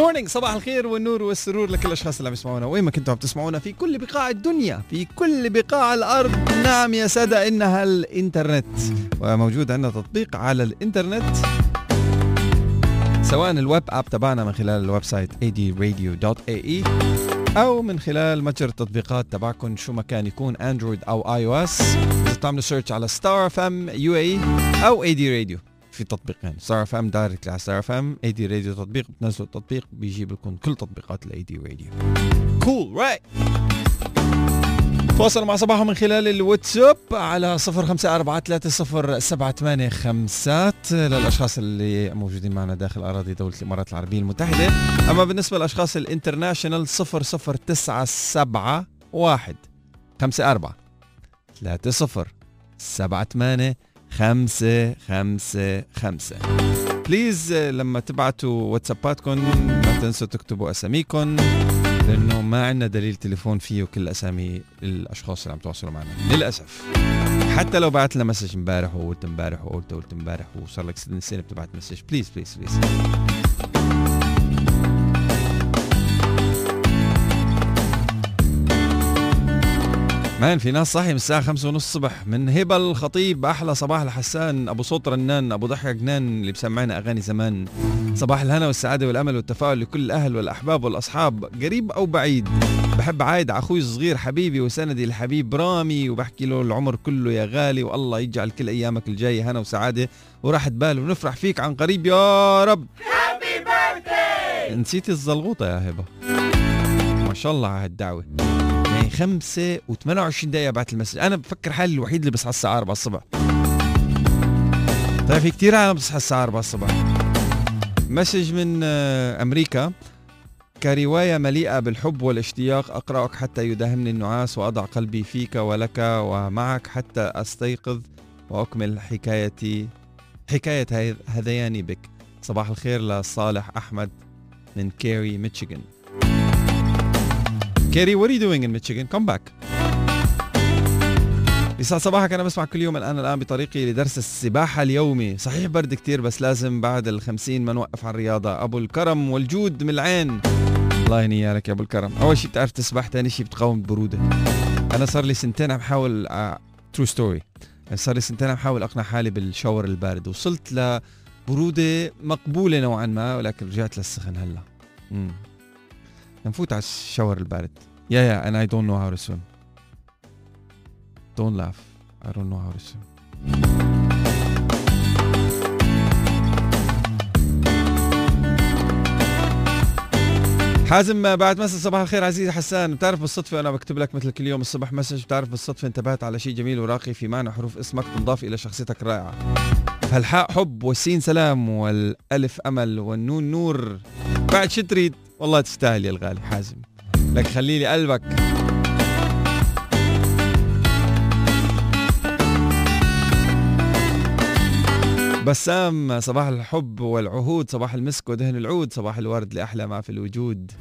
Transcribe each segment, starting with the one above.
morning صباح الخير والنور والسرور لكل الأشخاص اللي عم يسمعونا. وين ما كنتوا عم تسمعونا في كل بقاع الدنيا في كل بقاع الأرض. نعم يا سادة إنها الإنترنت. وموجود عندنا تطبيق على الإنترنت. سواء ال web app تبعنا من خلال ال website adradio.ae أو من خلال متجر التطبيقات تبعكم شو ما كان يكون Android أو iOS إذا بتعملوا search على Star FM UAE أو AD Radio في تطبيقين Star FM direct على Star FM AD Radio تطبيق بتنزلوا التطبيق بيجيب لكم كل تطبيقات ال AD Radio all right تواصلوا مع صباحو من خلال الواتساب على 05430785 للأشخاص اللي موجودين معنا داخل أراضي دولة الإمارات العربية المتحدة. أما بالنسبة للأشخاص ال international 00971 54 30 78 خمسة خمسة خمسة please لما تبعتوا واتساباتكم ما تنسوا تكتبوا أساميكم لأنه ما عندنا دليل تليفون فيه كل أسامي الأشخاص اللي عم تواصلوا معنا. للأسف. حتى لو بعت لنا message امبارح وقلت امبارح وقلت قلت امبارح وصار لك سنة بتبعت message please please please مان في ناس صاحي من الساعة خمسة ونص الصبح. من هبة الخطيب أحلى صباح لحسان أبو صوت رنان أبو ضحية جنان اللي بسمعنا أغاني زمان. صباح الهنا والسعادة والأمل والتفاؤل لكل الأهل والأحباب والأصحاب قريب أو بعيد. بحب عايد أخوي الصغير حبيبي وسندي الحبيب رامي وبحكي له العمر كله يا غالي والله يجعل كل أيامك الجاية هنا وسعادة. وراحة بال ونفرح فيك عن قريب يا رب. هابي بيرثدي نسيتي الزلغوطة يا هبة. ما شاء الله على هالدعوة يعني خمسة و28 دقيقة بعت المسج. أنا بفكر حالي الوحيد اللي بصحى الساعة 4 الصبح. طيب في كثير عالم بتصحى الساعة 4 الصبح. مسج من آه، أمريكا. كرواية مليئة بالحب والاشتياق. أقرأك حتى يداهمني النعاس وأضع قلبي فيك ولك ومعك حتى أستيقظ وأكمل حكايتي حكاية هذياني بك. صباح الخير لصالح أحمد من كيري ميشيغان. كيري what are you doing in Michigan? Come back. يسعد صباحك أنا بسمع كل يوم الآن الآن بطريقي لدرس السباحة اليومي. صحيح برد كتير بس لازم بعد الخمسين ما نوقف على الرياضة. أبو الكرم والجود من العين. الله ينيالك يا أبو الكرم. أول شيء بتعرف تسبح ثاني شيء بتقاوم البروده أنا صار لي سنتين عم حاول true story صار لي سنتين عم حاول أقنع حالي بالشاور البارد. وصلت لبرودة مقبولة نوعا ما ولكن رجعت للسخن هلأ. نفوت على الشاور البارد. يا يا and I don't know how to swim. Don't laugh. I don't know how to swim. حازم بعد مسا صباح الخير عزيزي حسان. بتعرف بالصدفة أنا بكتب لك مثل كل يوم الصبح مسج. بتعرف بالصدفة انتبهت على شيء جميل وراقي في معنى حروف اسمك تنضاف إلى شخصيتك الرائعة. فالحاء حب والسين سلام والألف أمل والنون نور؟ بعد شو تريد؟ والله تستاهل يا الغالي حازم. لك خلي لي قلبك. بسام صباح الحب والعهود صباح المسك ودهن العود صباح الورد لأحلى ما في الوجود.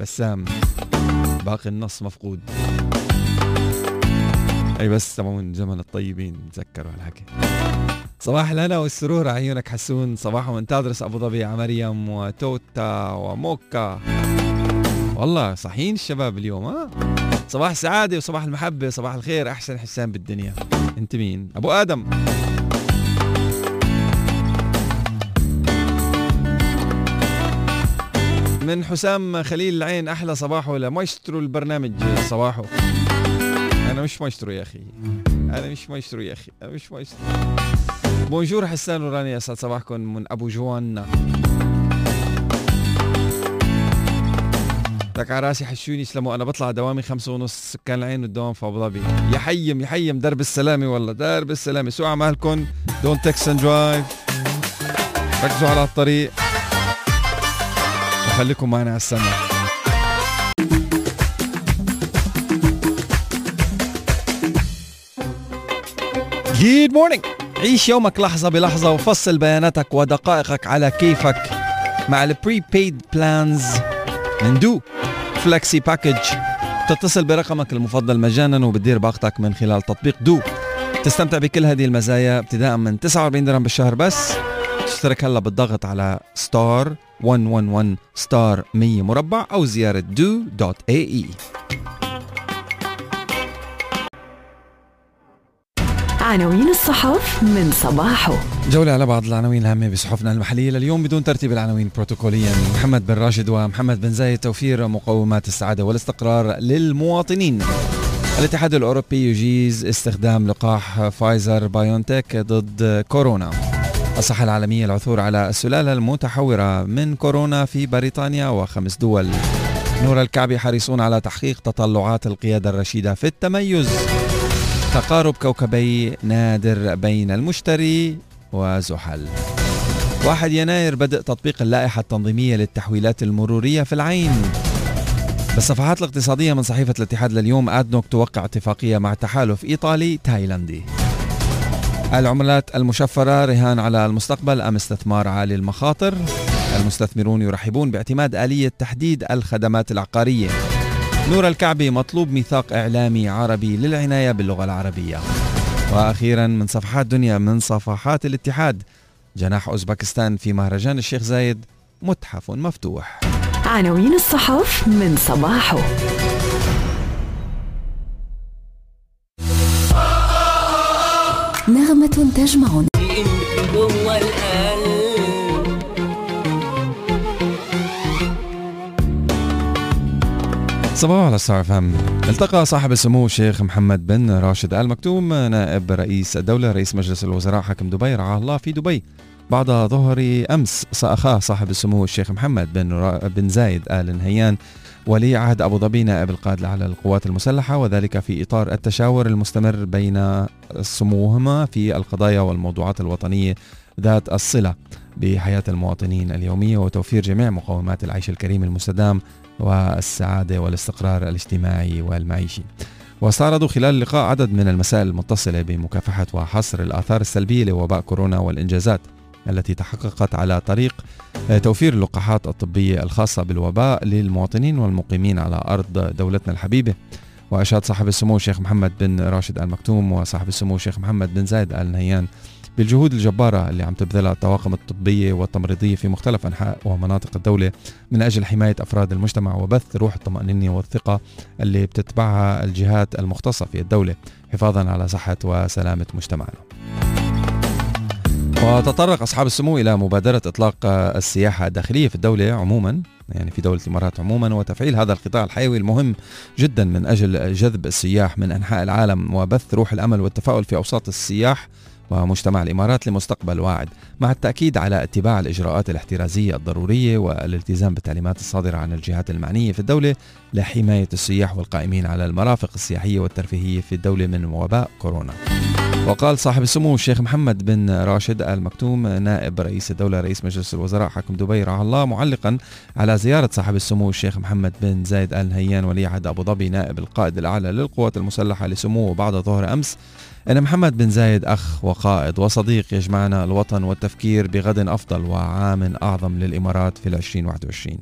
بسام باقي النص مفقود. أي بس تبعون زمن الطيبين تذكروا هالحكي. صباح الهنا والسرور عيونك حسون. صباح من تدرس أبو ظبي مريم وتوتا وموكا. والله صحيين الشباب اليوم ها؟ صباح السعادة وصباح المحبة صباح الخير أحسن حسان بالدنيا. أنت مين؟ أبو آدم. من حسام خليل العين أحلى صباحه لمايسترو البرنامج. صباحو أنا مش مايسترو يا أخي. أنا مش مايسترو يا أخي. أنا مش مايسترو. bonjour حسان ورانيا أسعد صباحكم من أبو جوانا لك على راسي حشوني يسلموا أنا بطلع دوامي خمسة ونص سكان العين والدوام في أبو ظبي. يحيم يحيم درب السلامه والله درب السلامه سوء أعمالكم. don't text and drive ركزوا على الطريق. وخليكم معنا على السماء. good morning عيش يومك لحظة بلحظة وفصل بياناتك ودقائقك على كيفك مع ال prepaid plans من du. Flexi package تتصل برقمك المفضل مجانا وبتدير باقتك من خلال تطبيق du. تستمتع بكل هذه المزايا ابتداء من 49 درهم بالشهر بس. تشترك هلا بالضغط على star 111 star 100 مربع أو زيارة du.ae عناوين الصحف من صباحو. جولة على بعض العناوين الهامة بصحفنا المحلية لليوم بدون ترتيب العناوين بروتوكوليا. محمد بن راشد ومحمد بن زايد توفير مقومات السعادة والاستقرار للمواطنين. الاتحاد الأوروبي يجيز استخدام لقاح فايزر بايونتك ضد كورونا. الصحة العالمية العثور على السلالة المتحورة من كورونا في بريطانيا وخمس دول. نور الكعبي حريصون على تحقيق تطلعات القيادة الرشيدة في التميز. تقارب كوكبي نادر بين المشتري وزحل. 1 يناير بدء تطبيق اللائحة التنظيمية للتحويلات المرورية في العين. بالصفحات الاقتصادية من صحيفة الاتحاد لليوم أدنوك توقع اتفاقية مع تحالف إيطالي تايلاندي العملات المشفرة رهان على المستقبل أم استثمار عالي المخاطر؟ المستثمرون يرحبون باعتماد آلية تحديد الخدمات العقارية. نور الكعبي مطلوب ميثاق إعلامي عربي للعناية باللغة العربية. وأخيرا من صفحات دنيا من صفحات الاتحاد جناح أوزبكستان في مهرجان الشيخ زايد متحف مفتوح. عناوين الصحف من صباحه. نغمة تجمعنا صباح على ستار التقى صاحب السمو الشيخ محمد بن راشد آل مكتوم نائب رئيس الدولة رئيس مجلس الوزراء حاكم دبي رعاه الله في دبي. بعد ظهر أمس أخاه صاحب السمو الشيخ محمد بن, را... بن زايد آل نهيان ولي عهد أبو ظبي نائب القائد الأعلى للقوات المسلحة وذلك في إطار التشاور المستمر بين سموهما في القضايا والموضوعات الوطنية ذات الصلة بحياة المواطنين اليومية وتوفير جميع مقومات العيش الكريم المستدام والسعادة والاستقرار الاجتماعي والمعيشي. واستعرضوا خلال اللقاء عدد من المسائل المتصلة بمكافحة وحصر الآثار السلبية لوباء كورونا والإنجازات التي تحققت على طريق توفير اللقاحات الطبية الخاصة بالوباء للمواطنين والمقيمين على أرض دولتنا الحبيبة. وأشاد صاحب السمو الشيخ محمد بن راشد آل مكتوم وصاحب السمو الشيخ محمد بن زايد آل نهيان بالجهود الجبارة اللي عم تبذلها الطواقم الطبية والتمريضية في مختلف أنحاء ومناطق الدولة من أجل حماية أفراد المجتمع وبث روح الطمأنينة والثقة اللي بتتبعها الجهات المختصة في الدولة. حفاظا على صحة وسلامة مجتمعنا. وتطرق أصحاب السمو إلى مبادرة إطلاق السياحة الداخلية في الدولة عموما يعني في دولة الإمارات عموما وتفعيل هذا القطاع الحيوي المهم جدا من أجل جذب السياح من أنحاء العالم وبث روح الأمل والتفاؤل في أوساط السياح ومجتمع الإمارات لمستقبل واعد مع التأكيد على اتباع الإجراءات الاحترازية الضرورية والالتزام بالتعليمات الصادرة عن الجهات المعنية في الدولة لحماية السياح والقائمين على المرافق السياحية والترفيهية في الدولة من وباء كورونا. وقال صاحب السمو الشيخ محمد بن راشد آل مكتوم نائب رئيس الدولة رئيس مجلس الوزراء حاكم دبي رعاه الله معلقا على زيارة صاحب السمو الشيخ محمد بن زايد آل نهيان ولي عهد أبو ظبي نائب القائد الأعلى للقوات المسلحة لسموه بعد ظهر أمس أن محمد بن زايد أخ وقائد وصديق يجمعنا الوطن والتفكير بغد أفضل وعام أعظم للإمارات في 2021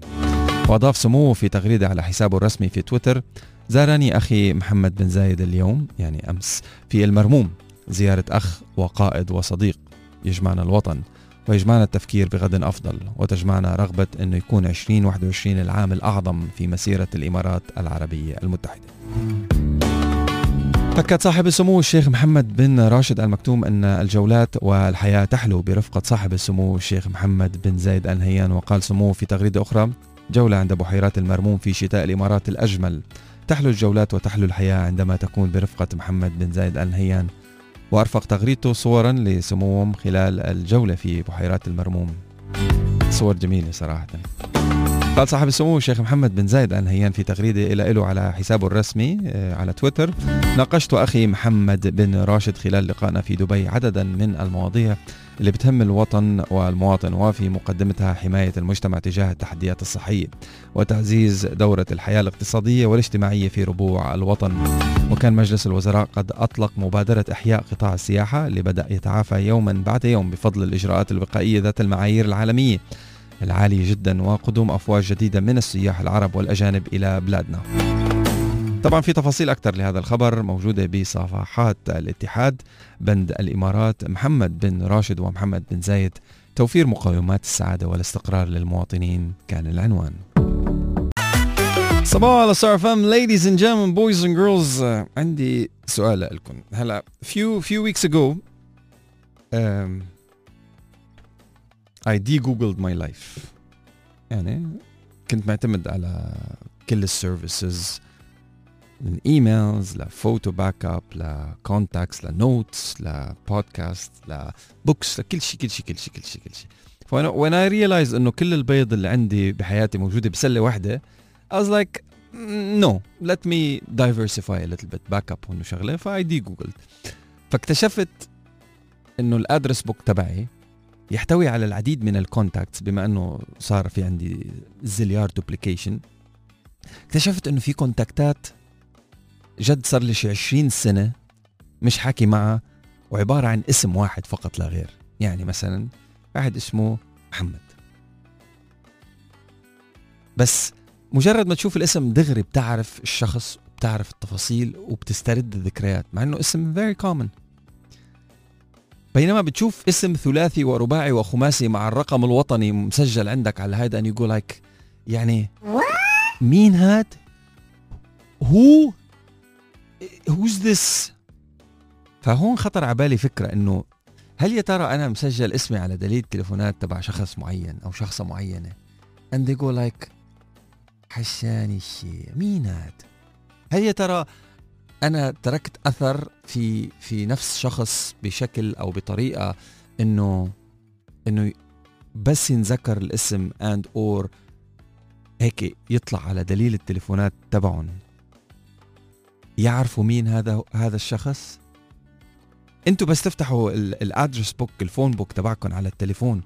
وأضاف سموه في تغريدة على حسابه الرسمي في تويتر زارني أخي محمد بن زايد اليوم يعني أمس في المرموم زيارة أخ وقائد وصديق يجمعنا الوطن ويجمعنا التفكير بغد أفضل وتجمعنا رغبة أنه يكون 2021 العام الأعظم في مسيرة الإمارات العربية المتحدة. أكد صاحب السمو الشيخ محمد بن راشد المكتوم أن الجولات والحياة تحلو برفقة صاحب السمو الشيخ محمد بن زايد النهيان وقال سموه في تغريدة أخرى جولة عند بحيرات المرموم في شتاء الإمارات الأجمل. تحلو الجولات وتحلو الحياة عندما تكون برفقة محمد بن زايد النهيان وأرفق تغريدته صورا لسموهم خلال الجولة في بحيرات المرموم. صور جميلة صراحة. قال صاحب السمو الشيخ محمد بن زايد آل نهيان في تغريدة إلى له على حسابه الرسمي آه، على تويتر. ناقشت أخي محمد بن راشد خلال لقائنا في دبي عددا من المواضيع اللي بتهم الوطن والمواطن وفي مقدمتها حماية المجتمع تجاه التحديات الصحية وتعزيز دورة الحياة الاقتصادية والاجتماعية في ربوع الوطن. وكان مجلس الوزراء قد أطلق مبادرة إحياء قطاع السياحة اللي بدأ يتعافى يوما بعد يوم بفضل الإجراءات الوقائية ذات المعايير العالمية. العالية جدا وقدوم أفواج جديدة من السياح العرب والأجانب إلى بلادنا. طبعا في تفاصيل أكثر لهذا الخبر موجودة بصفحات الاتحاد. بند الإمارات محمد بن راشد ومحمد بن زايد توفير مقومات السعادة والاستقرار للمواطنين كان العنوان. صباحو على Star FM ladies and boys and girls. آه، عندي سؤال لكم. هلا few weeks ago um, I de-googled my life. يعني كنت معتمد على كل ال services من emails ل photo backup ل contacts ل notes لبودكاست ل books لكل شيء كل شيء كل شيء كل شيء كل شيء فأنا when I realized إنه كل البيض اللي عندي بحياتي موجودة بسلة واحدة I was like no let me diversify a little bit. Back up هون شغلة. ف I de-google فاكتشفت إنه ال address book تبعي يحتوي على العديد من ال contacts بما أنه صار في عندي زليار duplication اكتشفت إنه في كونتاكتات جد صار لي شي 20 سنة مش حاكي معها وعبارة عن اسم واحد فقط لا غير. يعني مثلا واحد اسمه محمد. بس مجرد ما تشوف الاسم دغري بتعرف الشخص بتعرف التفاصيل وبتسترد الذكريات مع إنه اسم very common. بينما بتشوف اسم ثلاثي ورباعي وخماسي مع الرقم الوطني مسجل عندك على هذا ان يقول لايك يعني مين هاد؟ who who's this فهون خطر على بالي فكرة إنه هل يا ترى أنا مسجل اسمي على دليل تليفونات تبع شخص معين أو شخصة معينة؟ and they go like حشاني الشيء مين هاد؟ هل يا ترى أنا تركت أثر في في نفس شخص بشكل أو بطريقة إنه إنه بس ينذكر الاسم and or هيك يطلع على دليل التليفونات تبعهم. يعرفوا مين هذا هذا الشخص؟ أنتوا بس تفتحوا ال address book ال phone book تبعكم على التليفون.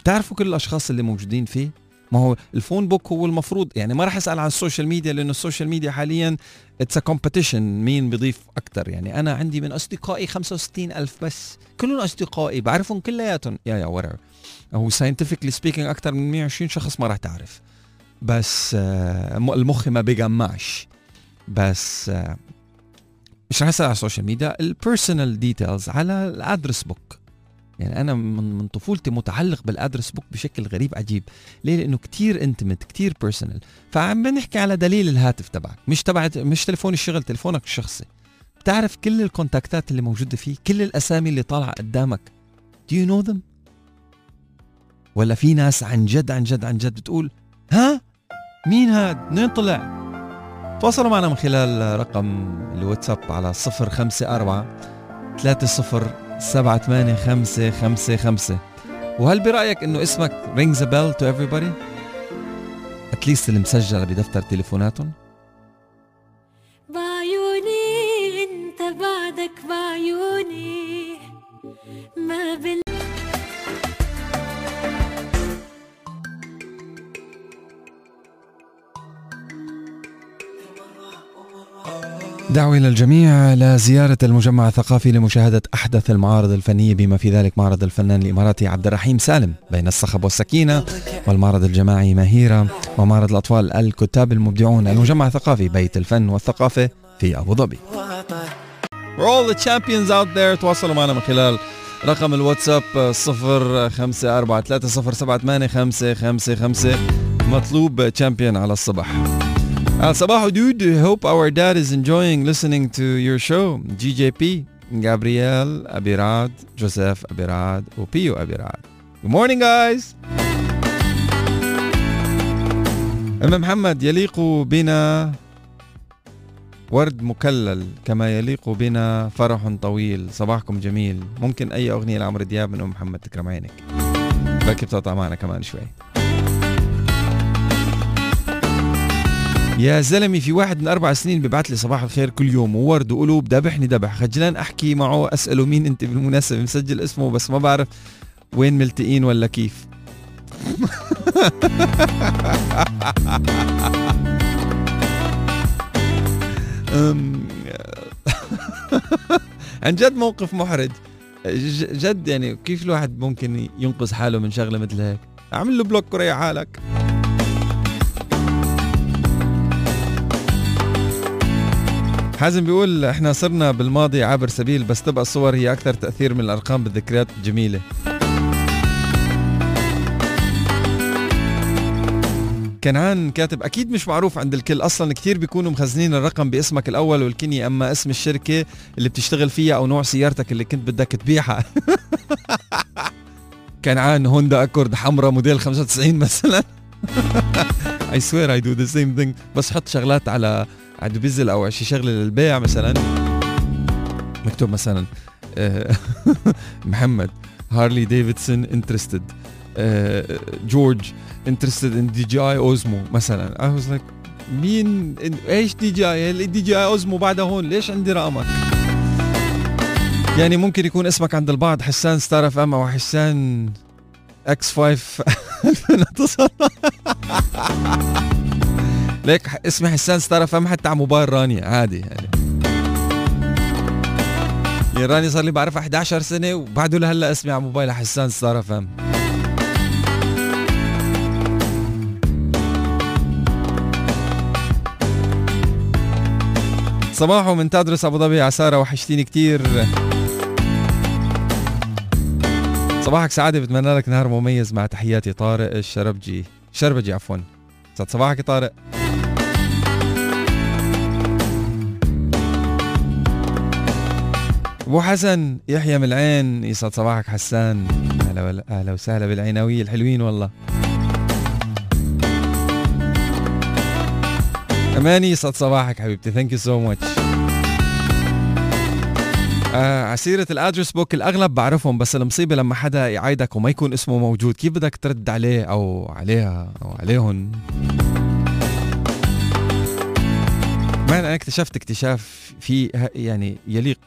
بتعرفوا كل الأشخاص اللي موجودين فيه؟ ما هو ال phone book هو المفروض يعني ما راح أسأل عن ال social media لأنه ال social media حاليا it's competition مين بيضيف أكثر يعني أنا عندي من أصدقائي 65 ألف بس. كلهم أصدقائي بعرفهم كلياتهم. يا يا ورا هو scientifically speaking أكثر من 120 شخص ما راح تعرف. بس آه، المخ ما بيجمعش. بس آه، مش رح أسأل على ال social media ال personal details على ال address book. يعني أنا من من طفولتي متعلق بال address book بشكل غريب عجيب. ليه؟ لأنه كتير intimate كتير personal فعم بنحكي على دليل الهاتف تبعك مش تبع مش تليفون الشغل تليفونك الشخصي. بتعرف كل الكونتاكتات اللي موجودة فيه كل الأسامي اللي طالعة قدامك. Do you know them ولا في ناس عن جد عن جد عن جد بتقول ها؟ مين هاد؟ منين طلع؟ تواصلوا معنا من خلال رقم الواتساب على 054 30 سبعة ثمانية خمسة خمسة خمسة وهل برأيك إنه اسمك rings a bell to everybody؟ اتليست اللي مسجلة بدفتر تليفوناتهم؟ بعيوني أنت بعدك بعيوني ما بال دعوة إلى الجميع. لزيارة المجمع الثقافي لمشاهدة أحدث المعارض الفنية بما في ذلك معرض الفنان الإماراتي عبد الرحيم سالم بين الصخب والسكينة والمعرض الجماعي مهيرة ومعرض الأطفال الكتاب المبدعون. المجمع الثقافي بيت الفن والثقافة في أبو ظبي. For all the champions out there تواصلوا معنا من خلال رقم الواتساب 0543078555 مطلوب تشامبيون على الصبح. Al Sabaho dude, hope our dad is enjoying listening to your show. GJP, Gabriel Abirad, Joseph Abirad, Opio Abirad. Good morning guys! أم محمد يليق بنا ورد مكلل كما يليق بنا فرح طويل صباحكم جميل ممكن أي أغنية لعمرو دياب من أم محمد تكرم عينك بكي بتقطع كمان شوي يا زلمي في واحد من أربع سنين ببعث لي صباح الخير كل يوم وورد وقلوب دابحني دبح خجلان أحكي معه أسأله مين أنت بالمناسبة مسجل اسمه بس ما بعرف وين ملتقين ولا كيف. عن جد موقف محرج. جد يعني كيف الواحد ممكن ينقذ حاله من شغلة مثل هيك؟ اعمل له بلوك وريح حالك. حازم بيقول إحنا صرنا بالماضي عابر سبيل بس تبقى الصور هي أكثر تأثير من الأرقام بالذكريات الجميله كنعان كاتب أكيد مش معروف عند الكل أصلا كثير بيكونوا مخزنين الرقم باسمك الأول والكني أما اسم الشركة اللي بتشتغل فيها أو نوع سيارتك اللي كنت بدك تبيعها. كنعان هوندا أكورد حمراء موديل 95 مثلا. I swear I do the same thing بس حط شغلات على على Dubizzle أو شي شغلة للبيع مثلا. مكتوب مثلا آه، محمد Harley Davidson interested جورج interested in DJI Osmo مثلا. I was like مين إيش DJI ال DJI Osmo بعدها هون؟ ليش عندي رقمك؟ يعني ممكن يكون اسمك عند البعض حسان Star FM أو حسان X 5 2009 ليك اسمي حسان Star FM حتى على موبايل رانيا عادي يعني. يا راني صار لي بعرفها 11 سنة وبعده لهلأ اسمي على موبايل حسان Star FM صباحو من تدرس أبو ظبي عسارة وحشتيني كتير. صباحك سعادة بتمنى لك نهار مميز مع تحياتي طارق الشربجي. شربجي عفوا. صباحك يا طارق. أبو حسن يحيى من العين يسعد صباحك حسان. أهلا أهلا وسهلا بالعيناويه الحلوين والله. أماني يسعد صباحك حبيبتي. thank you so much آه على سيرة ال address book الأغلب بعرفهم بس المصيبة لما حدا يعايدك وما يكون اسمه موجود كيف بدك ترد عليه أو عليها أو عليهم ما أنا اكتشفت اكتشاف في يعني يليق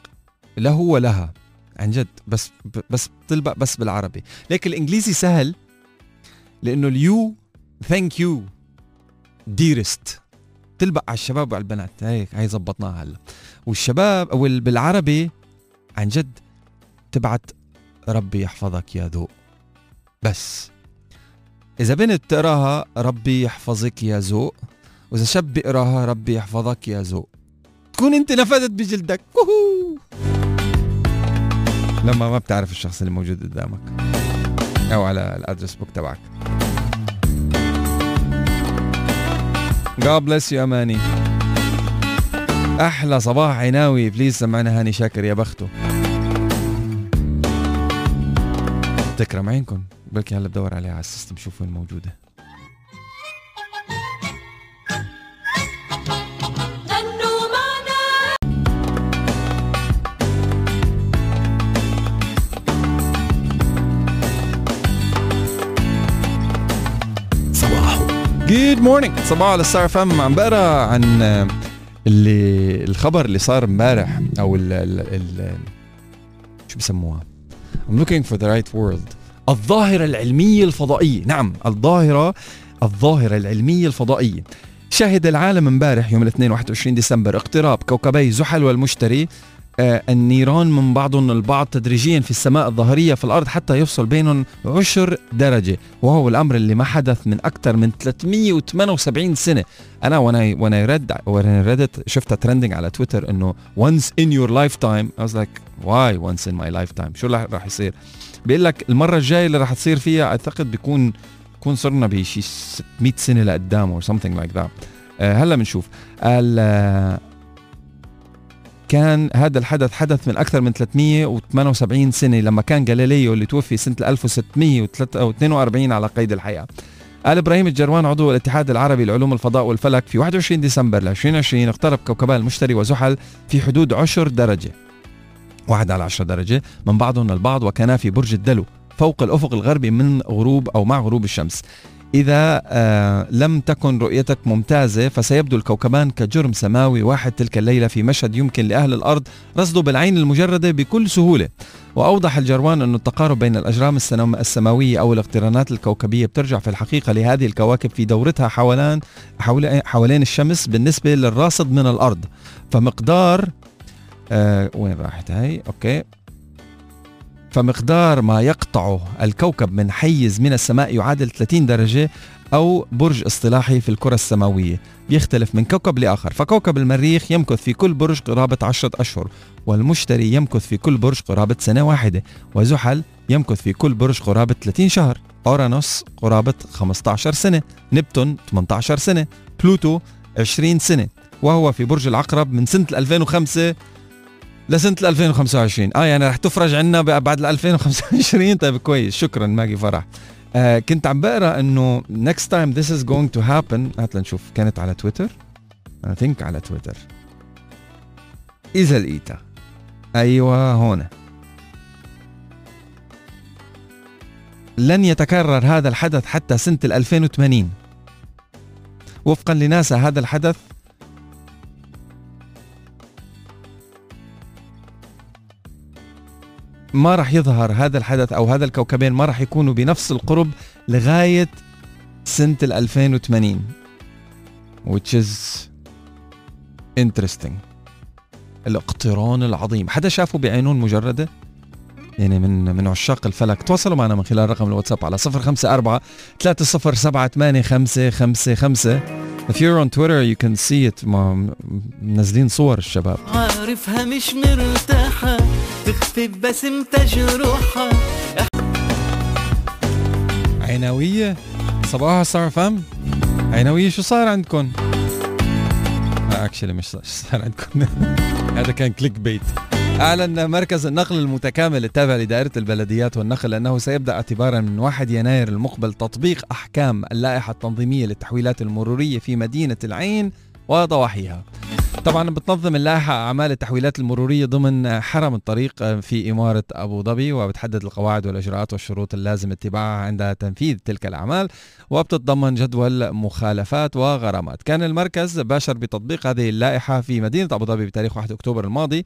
له ولها عن جد بس بس بتلبق بس بالعربي. لكن الإنجليزي سهل لأنه اليو ثانك يو ديرست تلبق على الشباب وعلى البنات هيك هي زبطناها هلا. والشباب أو ال- بالعربي عن جد تبعت ربي يحفظك يا ذوق. بس. إذا بنت تقراها ربي يحفظك يا ذوق. وإذا شاب بيقراها ربي يحفظك يا ذوق. تكون أنت نفذت بجلدك. وهو! لما ما بتعرف الشخص اللي موجود قدامك أو على ال address book تبعك. God bless you اماني أحلى صباح عيناوي please سمعنا هاني شاكر يا بخته. تكرم عينكم. بلكي هلا بدور عليها على ال system شوف وين موجودة. Good morning صباحو على إف إم عم بقرأ عن آه، اللي الخبر اللي صار امبارح أو ال ال ال شو بسموها؟ I'm looking for the right word الظاهرة العلمية الفضائية. نعم الظاهرة الظاهرة العلمية الفضائية. شهد العالم امبارح يوم الاثنين 21 ديسمبر اقتراب كوكبي زحل والمشتري النيران من بعضهم البعض تدريجيا في السماء الظهرية في الأرض حتى يفصل بينهم عشر درجة. وهو الأمر اللي ما حدث من أكثر من 378 سنة. أنا وأنا وأنا رد وأنا ردت شفتها ترندنج على تويتر إنه once in your lifetime. I was like why once in my lifetime شو رح راح يصير؟ بيقول لك المرة الجاية اللي راح تصير فيها أعتقد بيكون بيكون صرنا بشي 600 سنة لقدام something like that. آه، هلأ بنشوف. آه، كان هذا الحدث حدث من أكثر من 378 سنة لما كان جاليليو اللي توفي سنة 1642 على قيد الحياة. قال إبراهيم الجروان عضو الاتحاد العربي لعلوم الفضاء والفلك في 21 ديسمبر 2020 اقترب كوكبا المشتري وزحل في حدود 10 درجة. واحد على 10 درجة من بعضهم البعض وكانا في برج الدلو فوق الأفق الغربي من غروب أو مع غروب الشمس. إذا آه لم تكن رؤيتك ممتازة فسيبدو الكوكبان كجرم سماوي واحد تلك الليلة في مشهد يمكن لأهل الأرض رصده بالعين المجردة بكل سهولة. وأوضح الجروان أن التقارب بين الأجرام السماوية أو الاقترانات الكوكبية بترجع في الحقيقة لهذه الكواكب في دورتها حوالين حوالين الشمس بالنسبة للراصد من الأرض. فمقدار آه وين راحت هاي أوكي. فمقدار ما يقطعه الكوكب من حيز من السماء يعادل 30 درجة أو برج اصطلاحي في الكرة السماوية. بيختلف من كوكب لآخر. فكوكب المريخ يمكث في كل برج قرابة عشرة أشهر والمشتري يمكث في كل برج قرابة سنة واحدة وزحل يمكث في كل برج قرابة 30 شهر أورانوس قرابة 15 سنة نبتون 18 سنة بلوتو 20 سنة وهو في برج العقرب من سنة 2005 لسنة 2025 آه يعني رح تفرج عنا بعد 2025 طيب كويس. شكرا ماجي فرح. آه كنت عم بقرأ إنه next time this is going to happen هات لنشوف كانت على تويتر I think على تويتر إذا لقيتها. أيوه هون. لن يتكرر هذا الحدث حتى ال 2080 وفقا لناسا هذا الحدث ما راح يظهر هذا الحدث أو هذا الكوكبين ما راح يكونوا بنفس القرب لغاية سنة ال 2080 which is interesting. الاقتران العظيم. حدا شافه بعينون مجردة؟ يعني من من عشاق الفلك. تواصلوا معنا من خلال رقم الواتساب على 054 307 If you're on Twitter you can see it. منزلين صور الشباب. عارفها مش مرتاحة تخفي ببسمتها جروحها عناوية صباح صار فم؟ عناوية شو صار عندكم؟ اكشلي مش صار عندكم هذا كان كليك بيت أعلن مركز النقل المتكامل التابع لدائرة البلديات والنقل أنه سيبدأ اعتبارا من 1 يناير المقبل تطبيق أحكام اللائحة التنظيمية للتحويلات المرورية في مدينة العين وضواحيها. طبعا بتنظم اللائحة أعمال التحويلات المرورية ضمن حرم الطريق في إمارة أبو ظبي وبتحدد القواعد والإجراءات والشروط اللازم اتباعها عند تنفيذ تلك الأعمال وبتتضمن جدول مخالفات وغرامات. كان المركز باشر بتطبيق هذه اللائحة في مدينة أبو ظبي بتاريخ 1 أكتوبر الماضي.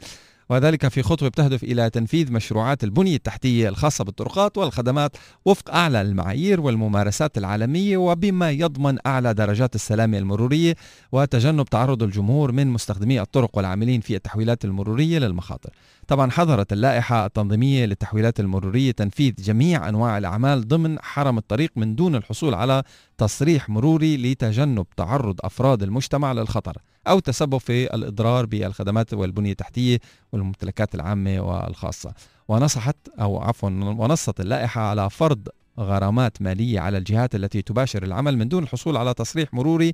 وذلك في خطوة بتهدف إلى تنفيذ مشروعات البنية التحتية الخاصة بالطرقات والخدمات وفق أعلى المعايير والممارسات العالمية وبما يضمن أعلى درجات السلامة المرورية وتجنب تعرض الجمهور من مستخدمي الطرق والعاملين في التحويلات المرورية للمخاطر. طبعا حظرت اللائحة التنظيمية للتحويلات المرورية تنفيذ جميع أنواع الأعمال ضمن حرم الطريق من دون الحصول على تصريح مروري لتجنب تعرض أفراد المجتمع للخطر. أو تسبب في الإضرار بالخدمات والبنية التحتية والممتلكات العامة والخاصة. ونصحت أو عفوا ونصت اللائحة على فرض غرامات مالية على الجهات التي تباشر العمل من دون الحصول على تصريح مروري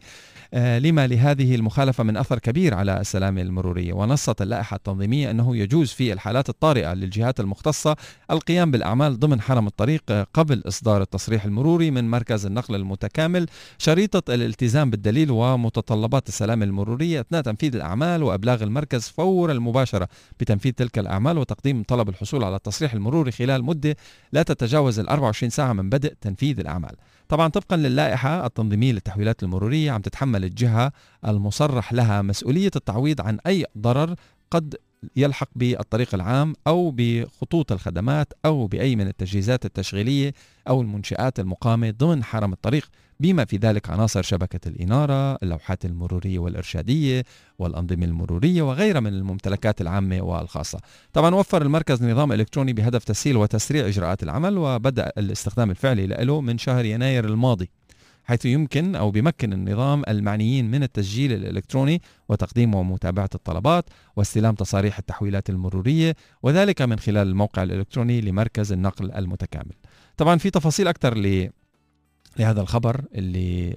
لما لهذه المخالفة من أثر كبير على السلامة المرورية. ونصت اللائحة التنظيمية أنه يجوز في الحالات الطارئة للجهات المختصة القيام بالأعمال ضمن حرم الطريق آه، قبل إصدار التصريح المروري من مركز النقل المتكامل. شريطة الالتزام بالدليل ومتطلبات السلامة المرورية أثناء تنفيذ الأعمال وإبلاغ المركز فور المباشرة بتنفيذ تلك الأعمال وتقديم طلب الحصول على التصريح المروري خلال مدة لا تتجاوز ال 24 ساعة من بدء تنفيذ الأعمال. طبعا طبقا للائحة التنظيمية للتحويلات المرورية عم تتحمل الجهة المصرح لها مسؤولية التعويض عن أي ضرر قد يلحق بالطريق العام أو بخطوط الخدمات أو بأي من التجهيزات التشغيلية أو المنشآت المقامة ضمن حرم الطريق. بما في ذلك عناصر شبكة الإنارة اللوحات المرورية والإرشادية والأنظمة المرورية وغيرها من الممتلكات العامة والخاصة. طبعا وفر المركز نظام إلكتروني بهدف تسهيل وتسريع إجراءات العمل وبدأ الاستخدام الفعلي له من شهر يناير الماضي حيث يمكن أو بيمكن النظام المعنيين من التسجيل الإلكتروني وتقديم ومتابعة الطلبات واستلام تصاريح التحويلات المرورية وذلك من خلال الموقع الإلكتروني لمركز النقل المتكامل. طبعا في تفاصيل أكثر لهذا الخبر اللي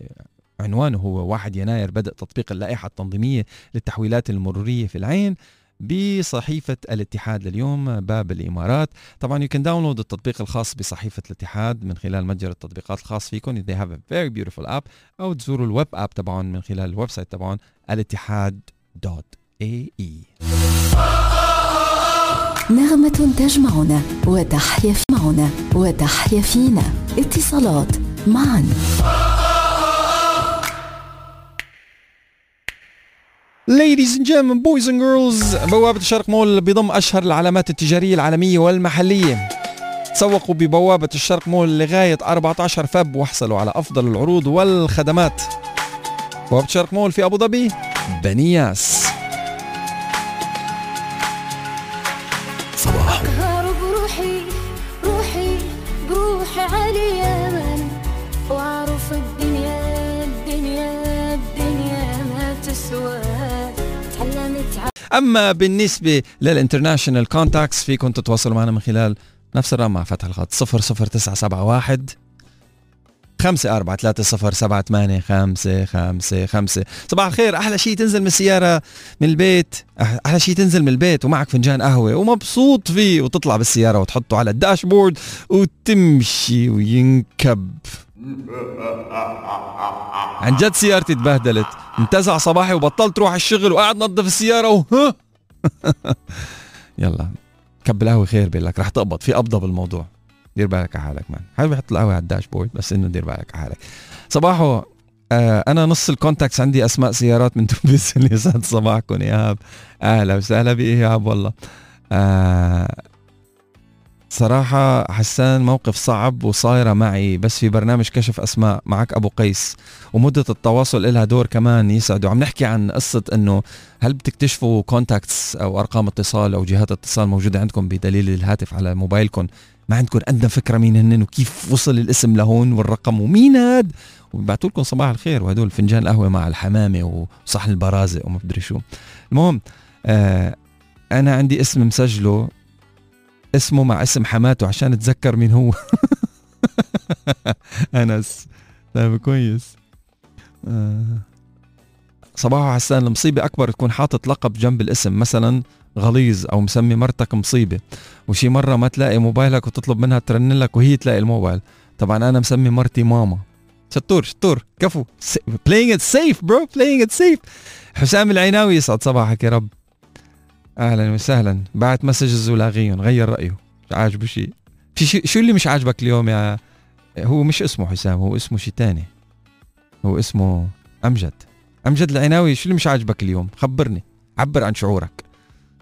عنوانه هو 1 يناير بدء تطبيق اللائحة التنظيمية للتحويلات المرورية في العين بصحيفة الاتحاد لليوم باب الإمارات. طبعا you can download التطبيق الخاص بصحيفة الاتحاد من خلال متجر التطبيقات الخاص فيكم they have a very beautiful app أو تزوروا ال web app تبعهم من خلال ال website تبعهم الاتحاد dot ae نغمة تجمعنا وتحيا معنا وتحيا فينا. اتصالات معا Ladies and gentlemen, boys and girls بوابة الشرق مول بضم أشهر العلامات التجارية العالمية والمحلية. تسوقوا ببوابة الشرق مول لغاية 14 Feb واحصلوا على أفضل العروض والخدمات. بوابة الشرق مول في أبو ظبي بنياس أما بالنسبة لل international contacts فيكم تتواصلوا معنا من خلال نفس الرقم مع فتح الخط 00971 خمسة أربعة ثلاثة صفر سبعة ثمانية خمسة خمسة خمسة. صباح الخير أحلى شيء تنزل من السيارة من البيت. أح- أحلى شيء تنزل من البيت ومعك فنجان قهوة ومبسوط فيه وتطلع بالسيارة وتحطه على الداشبورد وتمشي وينكب. عن جد سيارتي تبهدلت انتزع صباحي وبطلت روح الشغل وقاعد نظف السيارة و... يلا كب القهوة خير بيقول رح تقبض في قبضة بالموضوع. دير بالك على حالك man حابب يحط القهوة على ال dashboard بس إنه دير بالك على حالك. صباحو آه أنا نص ال contacts عندي أسماء سيارات من تونس اللي يسعد صباحكم إيهاب. أهلا وسهلا بإيهاب والله. آه صراحة حسان موقف صعب وصايرة معي بس في برنامج كشف أسماء معك أبو قيس ومدة التواصل إلها دور كمان يسعد. وعم نحكي عن قصة أنه هل بتكتشفوا contacts أو أرقام اتصال أو جهات اتصال موجودة عندكم بدليل الهاتف على موبايلكم؟ ما عندكم أدنى فكرة مين هن وكيف وصل الاسم لهون والرقم ومين هاد؟ وبعتوا لكم صباح الخير وهدول فنجان قهوة مع الحمامة وصحن البرازق وما بدري شو. المهم آه أنا عندي اسم مسجله اسمه مع اسم حماته عشان اتذكر مين هو. أنس. طيب كويس. آه. صباح حسان المصيبة أكبر تكون حاطط لقب جنب الاسم مثلا غليظ أو مسمي مرتك مصيبة. وشي مرة ما تلاقي موبايلك وتطلب منها ترن لك وهي تلاقي الموبايل. طبعا أنا مسمي مرتي ماما. شطور شطور. كفو. Playing it safe bro. Playing it safe. حسام العيناوي يسعد صباحك يا رب. أهلا وسهلا. بعت مسجز ولاغيهم غير رأيه. مش عاجبه شيء. في شي شو اللي مش عاجبك اليوم يا هو مش اسمه حسام هو اسمه شيء تاني. هو اسمه أمجد. أمجد العناوي شو اللي مش عاجبك اليوم؟ خبرني. عبر عن شعورك.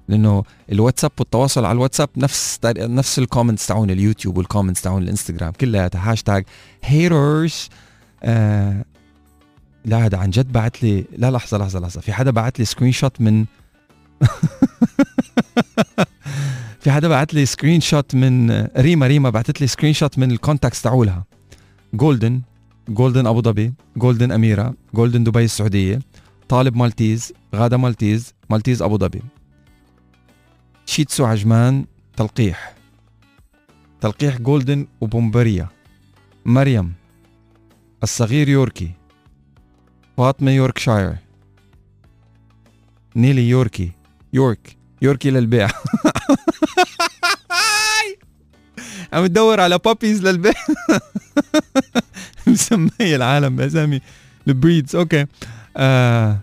لأنه الواتساب والتواصل على الواتساب نفس نفس ال comments تاعون اليوتيوب وال comments تاعون الإنستغرام كلها hashtag haters آه لا هذا عن جد بعت لي لا لحظة لحظة لحظة. في حدا بعت لي screenshot من في حدا بعت لي screenshot من ريما ريما بعتت لي screenshot من ال contacts تاعولها. Golden Golden ابو ظبي Golden اميره Golden دبي السعودية طالب Maltese غادة Maltese Maltese ابو ظبي Shih Tzu عجمان تلقيح. تلقيح Golden و Pomeranian. مريم الصغير Yorkie. فاطمة Yorkshire. نيلي Yorkie. York Yorkie للبيع عم تدور على puppies للبيع. مسمية العالم بأسامي ال breeds okay. آه.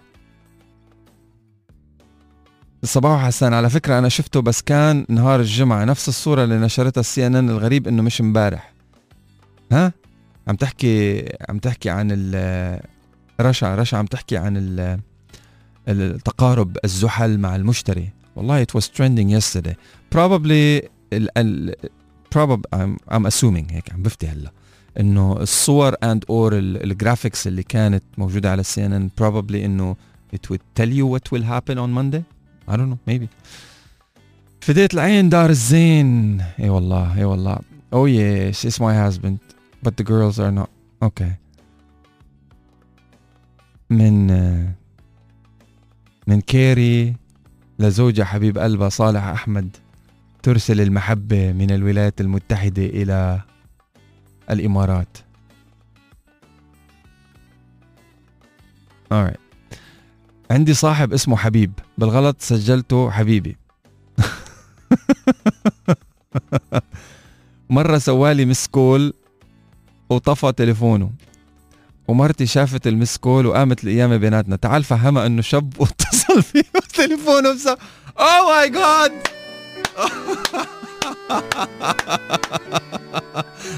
صباحو حسان على فكرة أنا شفته بس كان نهار الجمعة. نفس الصورة اللي نشرتها السي إن إن الغريب إنه مش امبارح. ها؟ عم تحكي عم تحكي عن ال رشا رشا عم تحكي عن ال التقارب الزحل مع المشتري والله it was trending yesterday probably ال ال probably I'm, I'm assuming هيك عم بفتي هلا انه الصور and or الجرافيكس اللي كانت موجوده على السي ان ان probably انه it would tell you what will happen on Monday I don't know maybe فديت العين دار الزين اي والله اي والله oh yes it's my husband but the girls are not okay من uh, من كيري لزوجها حبيب قلبها صالح أحمد ترسل المحبة من الولايات المتحدة إلى الإمارات. Alright. عندي صاحب اسمه حبيب. بالغلط سجلته حبيبي. مرة سوالي مسكول وطفى تليفونه. ومرتي شافت ال missed call وقامت القيامة بيناتنا. تعال فهمها إنه شاب واتصل فيه تليفونه بس oh my God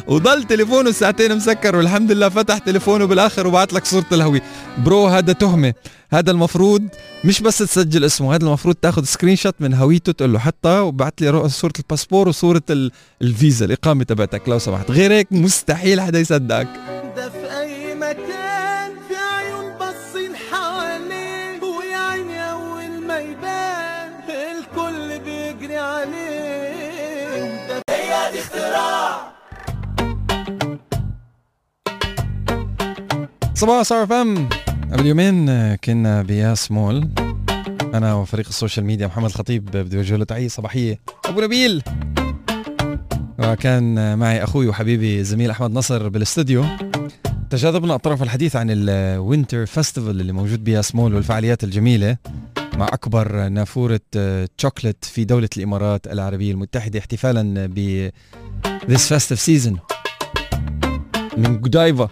وضل تليفونه ساعتين مسكر والحمد لله فتح تليفونه بالآخر وبعت لك صورة الهوية. Bro هذا تهمة. هذا المفروض مش بس تسجل اسمه هذا المفروض تاخذ screenshot من هويته تقول له حطها وبعت لي صورة الباسبور وصورة الفيزا الإقامة تبعتك لو سمحت. غير هيك مستحيل حدا يصدقك. مكان في عيون باصين حواليه ويا عيني أول ما يبان الكل بيجري عليه هي دي اختراع. صباح صار فم. قبل يومين كنا بنياس مول. أنا وفريق ال social media محمد الخطيب بدي أوجه له تحيه صباحية. أبو نبيل. وكان معي أخوي وحبيبي زميل أحمد نصر بالاستوديو تجاذبنا أطراف الحديث عن ال winter festival اللي موجود بها سمول والفعاليات الجميلة مع أكبر نافورة تشوكلت في دولة الإمارات العربية المتحدة احتفالا ب This Festive Season من جودايفا.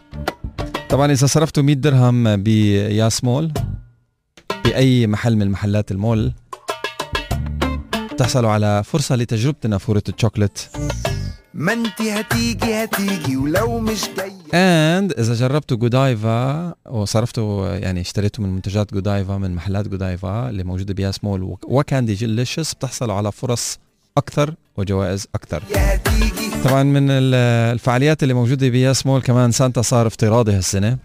طبعا إذا صرفتوا 100 درهم بيا سمول بأي محل من محلات المول تحصلوا على فرصة لتجربة نافورة الشوكلت ما انت هتيجي هتيجي ولو مش جاي and إذا جربتوا Godiva وصرفتوا يعني اشتريتوا من منتجات Godiva من محلات Godiva اللي موجودة بياس مول و Candylicious بتحصلوا على فرص أكثر وجوائز أكثر. طبعا من ال- الفعاليات اللي موجودة بياس مول كمان سانتا صار افتراضي هالسنة.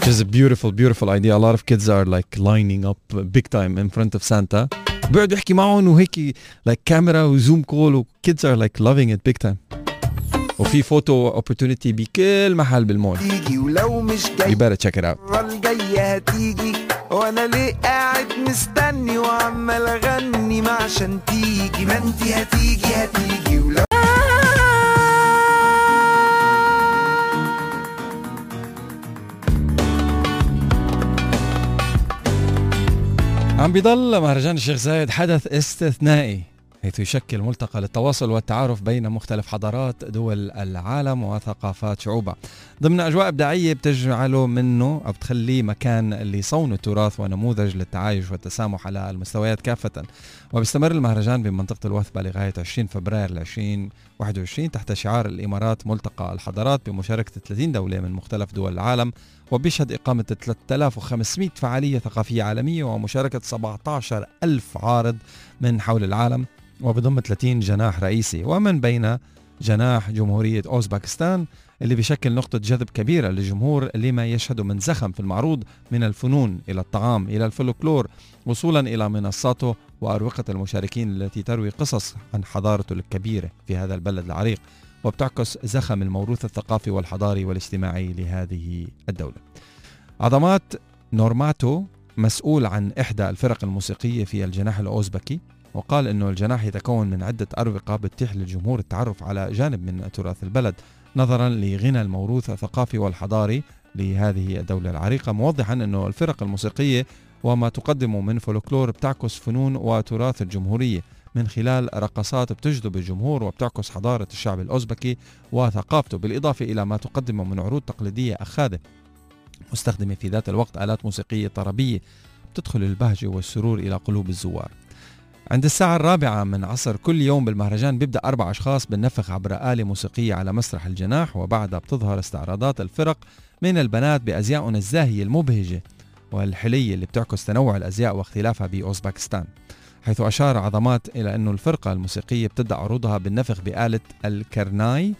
which is a beautiful beautiful idea. A lot of kids are like lining up big time in front of Santa. بيقعد يحكي معهم وهيك like كاميرا و Zoom call و kids are like loving it big time. وفي photo opportunity بكل محل بالمول. تيجي ولو مش جاي. you better check it out. المرة الجاية هتيجي. وأنا ليه قاعد مستني وعمال أغني؟ ما عشان تيجي. ما انت هتيجي هتيجي ولو. عم بيضل مهرجان الشيخ زايد حدث استثنائي. حيث يشكل ملتقى للتواصل والتعارف بين مختلف حضارات دول العالم وثقافات شعوبها. ضمن أجواء إبداعية بتجعله منه أو بتخليه مكان لصون التراث ونموذج للتعايش والتسامح على المستويات كافة. وبيستمر المهرجان بمنطقة الوثبة لغاية 20 فبراير 2021 تحت شعار الإمارات ملتقى الحضارات بمشاركة 30 دولة من مختلف دول العالم. وبيشهد إقامة 3500 فعالية ثقافية عالمية ومشاركة 17 ألف عارض من حول العالم. وبضم 30 جناح رئيسي. ومن بين جناح جمهورية أوزباكستان اللي بيشكل نقطة جذب كبيرة للجمهور لما يشهد من زخم في المعروض من الفنون إلى الطعام إلى الفولكلور وصولا إلى منصاته وأروقة المشاركين التي تروي قصص عن حضارته الكبيرة في هذا البلد العريق وبتعكس زخم الموروث الثقافي والحضاري والاجتماعي لهذه الدولة. عظمات نورماتو مسؤول عن إحدى الفرق الموسيقية في الجناح الأوزبكي. وقال أنه الجناح يتكون من عدة أروقة بتتيح للجمهور التعرف على جانب من تراث البلد نظرا لغنى الموروث الثقافي والحضاري لهذه الدولة العريقة موضحا أنه الفرق الموسيقية وما تقدمه من فولكلور بتعكس فنون وتراث الجمهورية من خلال رقصات بتجذب الجمهور وبتعكس حضارة الشعب الأوزبكي وثقافته بالإضافة إلى ما تقدمه من عروض تقليدية أخاذة مستخدمة في ذات الوقت آلات موسيقية طربية بتدخل البهجة والسرور إلى قلوب الزوار. عند الساعة الرابعة من عصر كل يوم بالمهرجان بيبدأ أربع أشخاص بالنفخ عبر آلة موسيقية على مسرح الجناح وبعدها بتظهر استعراضات الفرق من البنات بأزيائهم الزاهية المبهجة والحلية اللي بتعكس تنوع الأزياء واختلافها بأوزباكستان حيث أشار عظمات إلى أن الفرقة الموسيقية بتبدأ عروضها بالنفخ بآلة الكرناي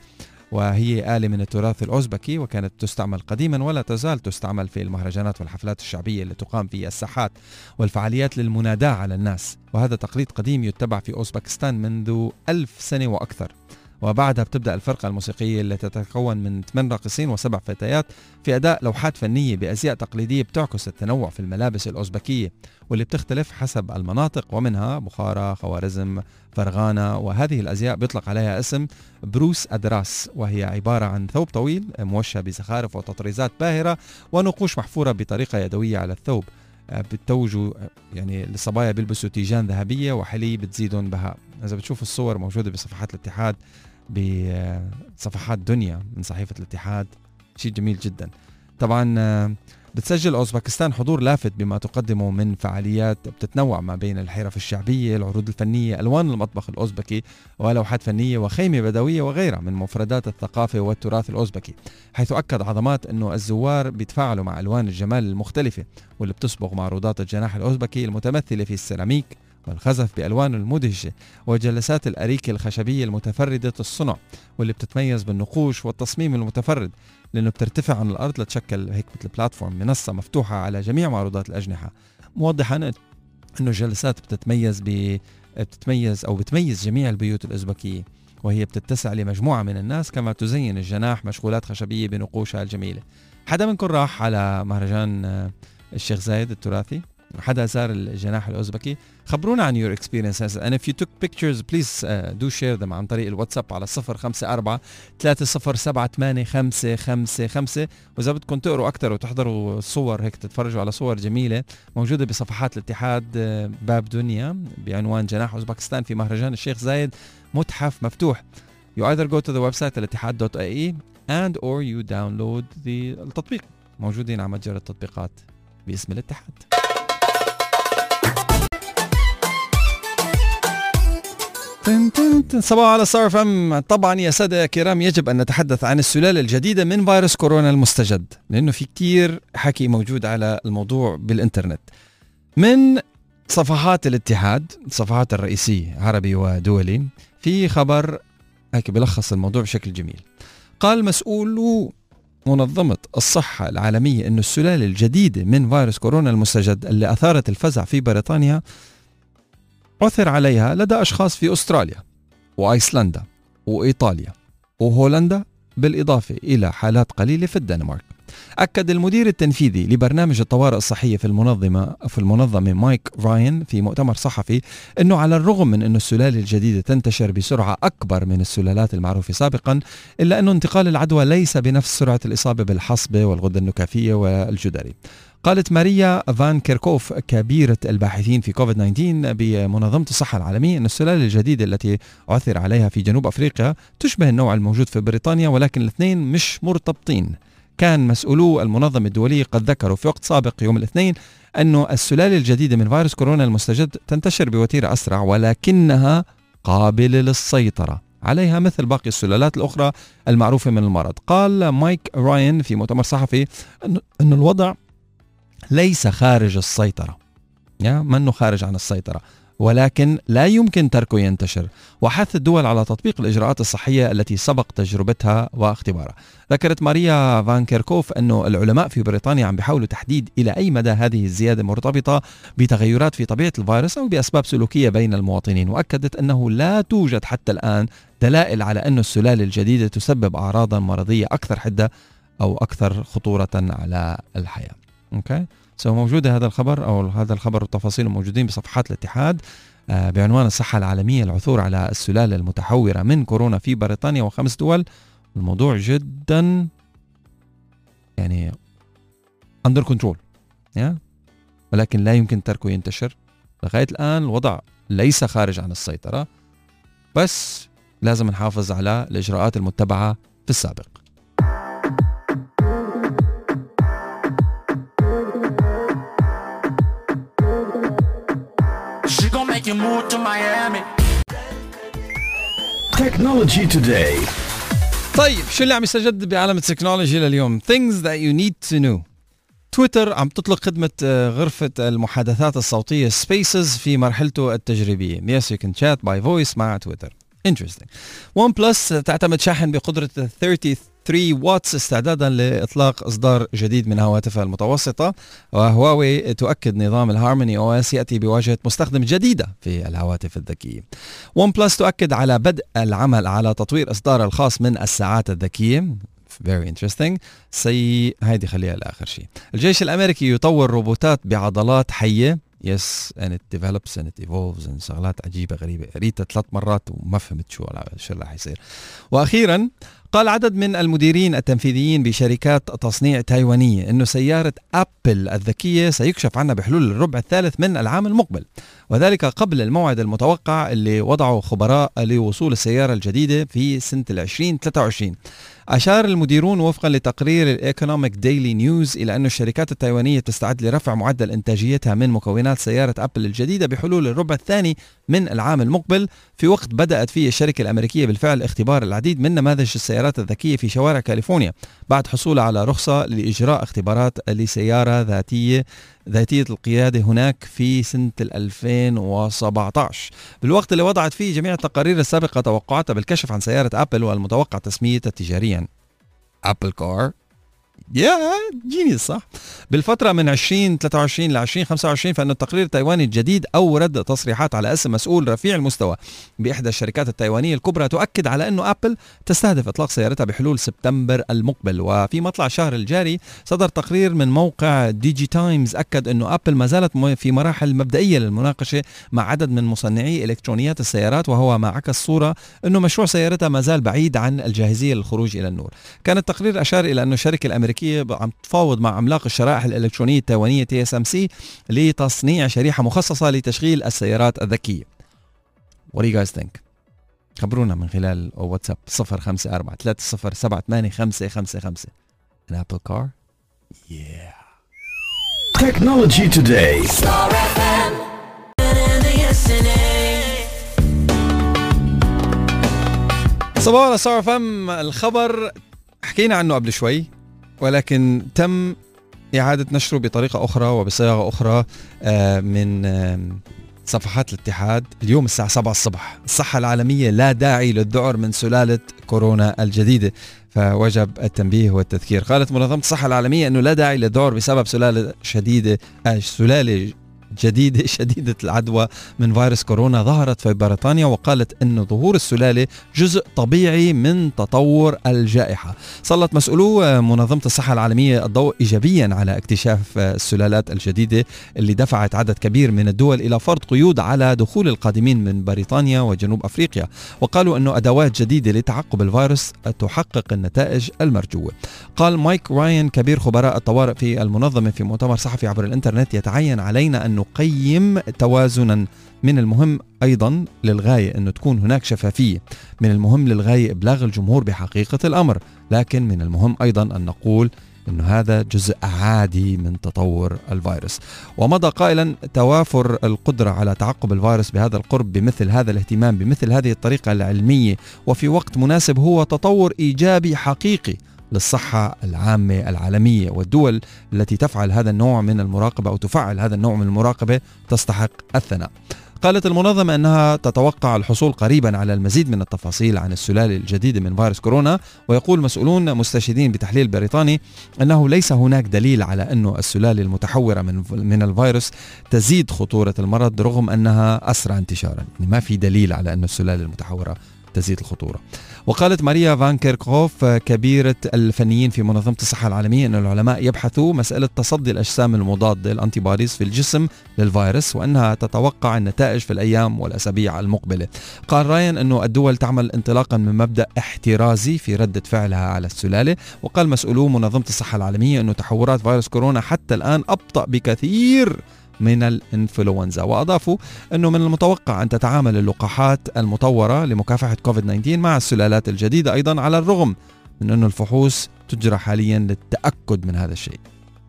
وهي آلة من التراث الأوزبكي وكانت تستعمل قديما ولا تزال تستعمل في المهرجانات والحفلات الشعبية اللي تقام في الساحات والفعاليات للمناداة على الناس. وهذا تقليد قديم يتبع في أوزبكستان منذ ألف سنة وأكثر. وبعدها بتبدأ الفرقة الموسيقية التي تتكون من ثمان راقصين وسبع فتيات في أداء لوحات فنية بأزياء تقليدية بتعكس التنوع في الملابس الأوزبكية واللي بتختلف حسب المناطق ومنها بخارى، خوارزم، فرغانة وهذه الأزياء بيطلق عليها اسم بروس أدراس وهي عبارة عن ثوب طويل موشى بزخارف وتطريزات باهرة ونقوش محفورة بطريقة يدوية على الثوب. آه، بتوجوا يعني الصبايا بيلبسوا تيجان ذهبية وحلي بتزيدهم بهاء. إذا بتشوفوا الصور موجودة بصفحات الاتحاد بصفحات دنيا من صحيفة الاتحاد. شيء جميل جدا. طبعا آه، بتسجل أوزبكستان حضور لافت بما تقدمه من فعاليات بتتنوع ما بين الحرف الشعبية العروض الفنية ألوان المطبخ الأوزبكي ولوحات فنية وخيمة بدوية وغيرها من مفردات الثقافة والتراث الأوزبكي. حيث أكد عظمات أنه الزوار بيتفاعلوا مع ألوان الجمال المختلفة واللي بتصبغ معروضات الجناح الأوزبكي المتمثلة في السيراميك والخزف بألوانه المدهشة وجلسات الأريكة الخشبية المتفردة الصنع واللي بتتميز بالنقوش والتصميم المتفرد. لأنه بترتفع عن الأرض لتشكل هيك مثل بلاتفورم منصة مفتوحة على جميع معروضات الأجنحة. موضحا أنه الجلسات بتتميز ب بتتميز أو بتميز جميع البيوت الأوزبكية وهي بتتسع لمجموعة من الناس كما تزين الجناح مشغولات خشبية بنقوشها الجميلة. حدا منكم راح على مهرجان الشيخ زايد التراثي؟ حدا زار الجناح الأوزبكي؟ خبرونا عن your experiences. And if you took pictures please uh, do share them عن طريق الواتساب على 054 3078555 وإذا بدكم تقروا أكثر وتحضروا صور هيك تتفرجوا على صور جميلة موجودة بصفحات الاتحاد آه، باب دنيا بعنوان جناح أوزبكستان في مهرجان الشيخ زايد متحف مفتوح. You either go to the website الاتحاد.ae and or you download the التطبيق. موجودين على متجر التطبيقات باسم الاتحاد. صباح على صار فم. طبعا يا سادة كرام يجب أن نتحدث عن السلالة الجديدة من فيروس كورونا المستجد لأنه في كتير حكي موجود على الموضوع بالإنترنت. من صفحات الاتحاد الصفحات الرئيسية عربي ودولي في خبر هيك بلخص الموضوع بشكل جميل. قال مسؤولو منظمة الصحة العالمية أن السلالة الجديدة من فيروس كورونا المستجد اللي أثارت الفزع في بريطانيا عثر عليها لدى أشخاص في أستراليا وأيسلندا وإيطاليا وهولندا بالإضافة إلى حالات قليلة في الدنمارك. أكد المدير التنفيذي لبرنامج الطوارئ الصحية في المنظمة في المنظمة مايك راين في مؤتمر صحفي أنه على الرغم من أن السلالة الجديدة تنتشر بسرعة أكبر من السلالات المعروفة سابقا إلا أن انتقال العدوى ليس بنفس سرعة الإصابة بالحصبة والغدة النكافية والجدري. قالت ماريا فان كيركوف كبيرة الباحثين في كوفيد 19 بمنظمة الصحة العالمية أن السلالة الجديدة التي عثر عليها في جنوب أفريقيا تشبه النوع الموجود في بريطانيا ولكن الاثنين مش مرتبطين. كان مسؤولو المنظمة الدولية قد ذكروا في وقت سابق يوم الاثنين أن السلالة الجديدة من فيروس كورونا المستجد تنتشر بوتيرة أسرع ولكنها قابلة للسيطرة. عليها مثل باقي السلالات الأخرى المعروفة من المرض. قال مايك راين في مؤتمر صحفي أن الوضع ليس خارج السيطرة. يا منه خارج عن السيطرة. ولكن لا يمكن تركه ينتشر. وحث الدول على تطبيق الإجراءات الصحية التي سبق تجربتها واختبارها. ذكرت ماريا فان كيركوف أنه العلماء في بريطانيا عم بيحاولوا تحديد إلى أي مدى هذه الزيادة مرتبطة بتغيرات في طبيعة الفيروس أو بأسباب سلوكية بين المواطنين. وأكدت أنه لا توجد حتى الآن دلائل على أن السلالة الجديدة تسبب أعراضا مرضية أكثر حدة أو أكثر خطورة على الحياة. okay? so موجودة هذا الخبر أو هذا الخبر والتفاصيل موجودين بصفحات الاتحاد آه، بعنوان الصحة العالمية العثور على السلالة المتحورة من كورونا في بريطانيا وخمس دول. الموضوع جدا يعني under control yeah ولكن لا يمكن تركه ينتشر. لغاية الآن الوضع ليس خارج عن السيطرة بس لازم نحافظ على الإجراءات المتبعة في السابق. Move to Miami. Technology Today. طيب شو اللي عم يستجد بعالم ال technology لليوم؟ Things that you need to know. تويتر عم تطلق خدمة آه، غرفة المحادثات الصوتية Spaces في مرحلته التجريبية. Yes you can chat by voice مع تويتر interesting. OnePlus تعتمد شاحن بقدرة 33 واتس استعدادا لإطلاق إصدار جديد من هواتفها المتوسطة وهواوي تؤكد نظام ال Harmony OS يأتي بواجهة مستخدم جديدة في الهواتف الذكية. OnePlus تؤكد على بدء العمل على تطوير إصدار الخاص من الساعات الذكية. Very interesting. see هيدي خليها لآخر شيء. الجيش الأمريكي يطور روبوتات بعضلات حية. yes and it develops and it evolves and شغلات عجيبة غريبة. قريتها ثلاث مرات وما فهمت شو شو اللي حيصير وأخيرا قال عدد من المديرين التنفيذيين بشركات تصنيع تايوانية إنه سيارة أبل الذكية سيكشف عنها بحلول الربع الثالث من العام المقبل. وذلك قبل الموعد المتوقع اللي وضعه خبراء لوصول السيارة الجديدة في ال 2023 أشار المديرون وفقا لتقرير ال Economic Daily News إلى أن الشركات التايوانية تستعد لرفع معدل إنتاجيتها من مكونات سيارة أبل الجديدة بحلول الربع الثاني من العام المقبل. في وقت بدأت فيه الشركة الأمريكية بالفعل اختبار العديد من نماذج السيارات الذكية في شوارع كاليفورنيا بعد حصولها على رخصة لإجراء اختبارات لسيارة ذاتية ذاتية القيادة هناك في سنة ال 2017 بالوقت اللي وضعت فيه جميع التقارير السابقة توقعاتها بالكشف عن سيارة أبل والمتوقع تسميتها تجاريا. Apple Car يا genius صح بالفترة من 2023 ل 2025 فإن التقرير التايواني الجديد أورد تصريحات على اسم مسؤول رفيع المستوى بإحدى الشركات التايوانية الكبرى تؤكد على أنه أبل تستهدف إطلاق سيارتها بحلول سبتمبر المقبل. وفي مطلع الشهر الجاري صدر تقرير من موقع DigiTimes أكد أنه أبل ما زالت في مراحل مبدئية للمناقشة مع عدد من مصنعي إلكترونيات السيارات وهو ما عكس صورة أنه مشروع سيارتها ما زال بعيد عن الجاهزية للخروج إلى النور. كان التقرير أشار إلى أنه الشركة الأمريكية عم تفاوض مع عملاق الشرائح الإلكترونية التايوانية TSMC لتصنيع شريحة مخصصة لتشغيل السيارات الذكية What do you guys think? خبرونا من خلال واتساب 054 307 An Apple car? Technology Today. صباح على صار فم الخبر حكينا عنه قبل شوي ولكن تم إعادة نشره بطريقة أخرى وبصياغة أخرى آه، من صفحات الاتحاد اليوم الساعة 7 الصبح. الصحة العالمية لا داعي للذعر من سلالة كورونا الجديدة فوجب التنبيه والتذكير. قالت منظمة الصحة العالمية أنه لا داعي للذعر بسبب سلالة شديدة آه، سلالة جديدة شديدة العدوى من فيروس كورونا ظهرت في بريطانيا وقالت أن ظهور السلالة جزء طبيعي من تطور الجائحة. سلط مسؤولو منظمة الصحة العالمية الضوء إيجابيا على اكتشاف السلالات الجديدة اللي دفعت عدد كبير من الدول إلى فرض قيود على دخول القادمين من بريطانيا وجنوب أفريقيا. وقالوا أنه أدوات جديدة لتعقب الفيروس تحقق النتائج المرجوة قال مايك راين كبير خبراء الطوارئ في المنظمة في مؤتمر صحفي عبر الإنترنت يتعين علينا أن نقيم توازنا. من المهم أيضا للغاية انه تكون هناك شفافية، من المهم للغاية إبلاغ الجمهور بحقيقة الأمر، لكن من المهم أيضا أن نقول انه هذا جزء عادي من تطور الفيروس، ومضى قائلا توافر القدرة على تعقب الفيروس بهذا القرب بمثل هذا الاهتمام بمثل هذه الطريقة العلمية. وفي وقت مناسب هو تطور إيجابي حقيقي. للصحة العامة العالمية. والدول التي تفعل هذا النوع من المراقبة أو تفعل هذا النوع من المراقبة تستحق الثناء. قالت المنظمة أنها تتوقع الحصول قريبا على المزيد من التفاصيل عن السلالة الجديدة من فيروس كورونا. ويقول مسؤولون مستشهدين بتحليل بريطاني أنه ليس هناك دليل على أن السلالة المتحورة من من الفيروس تزيد خطورة المرض رغم أنها أسرع انتشارا. يعني ما في دليل على أن السلالة المتحورة تزيد الخطورة. وقالت ماريا فان كيركهوف كبيرة الفنيين في منظمة الصحة العالمية أن العلماء يبحثوا مسألة تصدي الأجسام المضادة الأنتي في الجسم للفيروس وأنها تتوقع النتائج في الأيام والأسابيع المقبلة. قال راين أنه الدول تعمل انطلاقا من مبدأ احترازي في ردة فعلها على السلالة وقال مسؤولو منظمة الصحة العالمية أنه تحورات فيروس كورونا حتى الآن أبطأ بكثير من الإنفلونزا وأضافوا أنه من المتوقع أن تتعامل اللقاحات المطورة لمكافحة كوفيد 19 مع السلالات الجديدة أيضا على الرغم من انه الفحوص تجرى حاليا للتأكد من هذا الشيء.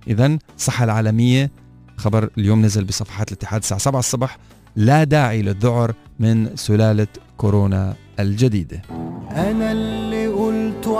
اذا الصحه العالمية خبر اليوم نزل بصفحات الاتحاد الساعة 7 الصبح لا داعي للذعر من سلالة كورونا الجديدة. أنا اللي قلت